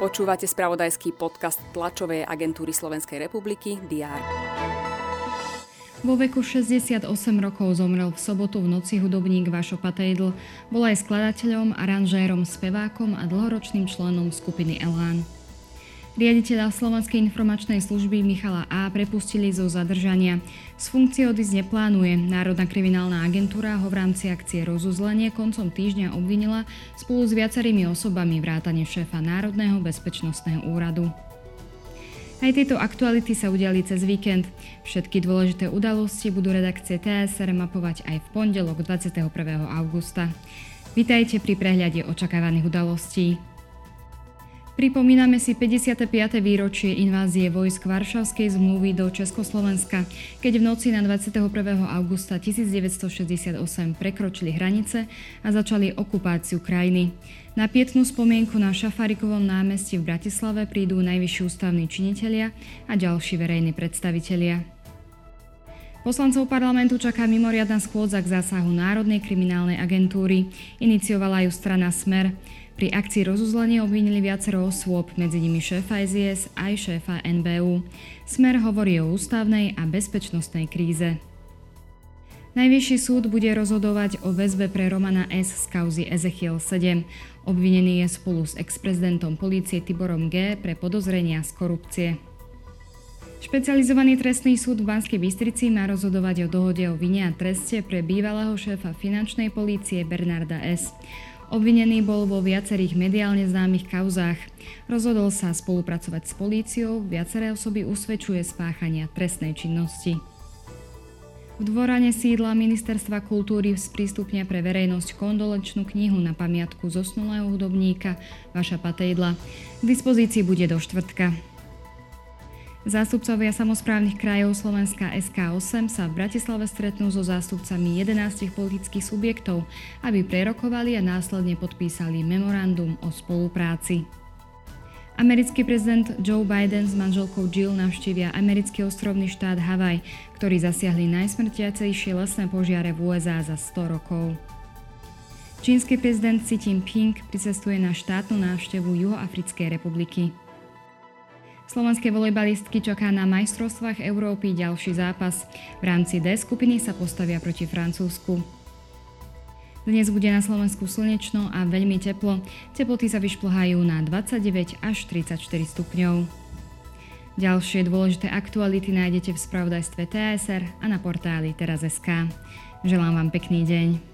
Počúvate spravodajský podcast tlačovej agentúry Slovenskej republiky DR. Vo veku 68 rokov zomrel v sobotu v noci hudobník Vašo Patejdl. Bol aj skladateľom, aranžérom, spevákom a dlhoročným členom skupiny Elán. Riaditeľa Slovenskej informačnej služby Michala A. prepustili zo zadržania. Z funkcie odísť neplánuje. Národná kriminálna agentúra ho v rámci akcie Rozuzlenie koncom týždňa obvinila spolu s viacerými osobami vrátane šéfa Národného bezpečnostného úradu. Aj tieto aktuality sa udiali cez víkend. Všetky dôležité udalosti budú redakcie TSR mapovať aj v pondelok 21. augusta. Vítajte pri prehľade očakávaných udalostí. Pripomíname si 55. výročie invázie vojsk Varšavskej zmluvy do Československa, keď v noci na 21. augusta 1968 prekročili hranice a začali okupáciu krajiny. Na pietnú spomienku na Šafarikovom námestí v Bratislave prídu najvyšší ústavní činitelia a ďalší verejní predstavitelia. Poslancov parlamentu čaká mimoriadna schôdza k zásahu Národnej kriminálnej agentúry. Iniciovala ju strana Smer. Pri akcii rozuzlenie obvinili viacero osôb, medzi nimi šéfa SIS aj šéfa NBU. Smer hovorí o ústavnej a bezpečnostnej kríze. Najvyšší súd bude rozhodovať o väzbe pre Romana S. z kauzy Ezechiel 7. Obvinený je spolu s ex-prezidentom polície Tiborom G. pre podozrenia z korupcie. Špecializovaný trestný súd v Banskej Bystrici má rozhodovať o dohode o vine a treste pre bývalého šéfa finančnej polície Bernarda S. Obvinený bol vo viacerých mediálne známych kauzách. Rozhodol sa spolupracovať s políciou, viaceré osoby usvedčuje spáchania trestnej činnosti. V dvorane sídla Ministerstva kultúry sprístupnia pre verejnosť kondolečnú knihu na pamiatku zosnulého hudobníka Vaša Patejdla. K dispozícii bude do štvrtka. Zástupcovia samozprávnych krajov Slovenska SK8 sa v Bratislave stretnú so zástupcami 11 politických subjektov, aby prerokovali a následne podpísali memorandum o spolupráci. Americký prezident Joe Biden s manželkou Jill navštívia americký ostrovný štát Havaj, ktorý zasiahli najsmrtiacejšie lesné požiare v USA za 100 rokov. Čínsky prezident Xi Jinping pricestuje na štátnu návštevu Juhoafrickej republiky. Slovenské volejbalistky čaká na majstrovstvách Európy ďalší zápas. V rámci D skupiny sa postavia proti Francúzsku. Dnes bude na Slovensku slnečno a veľmi teplo. Teploty sa vyšplhajú na 29 až 34 stupňov. Ďalšie dôležité aktuality nájdete v spravodajstve TSR a na portáli teraz.sk. Želám vám pekný deň.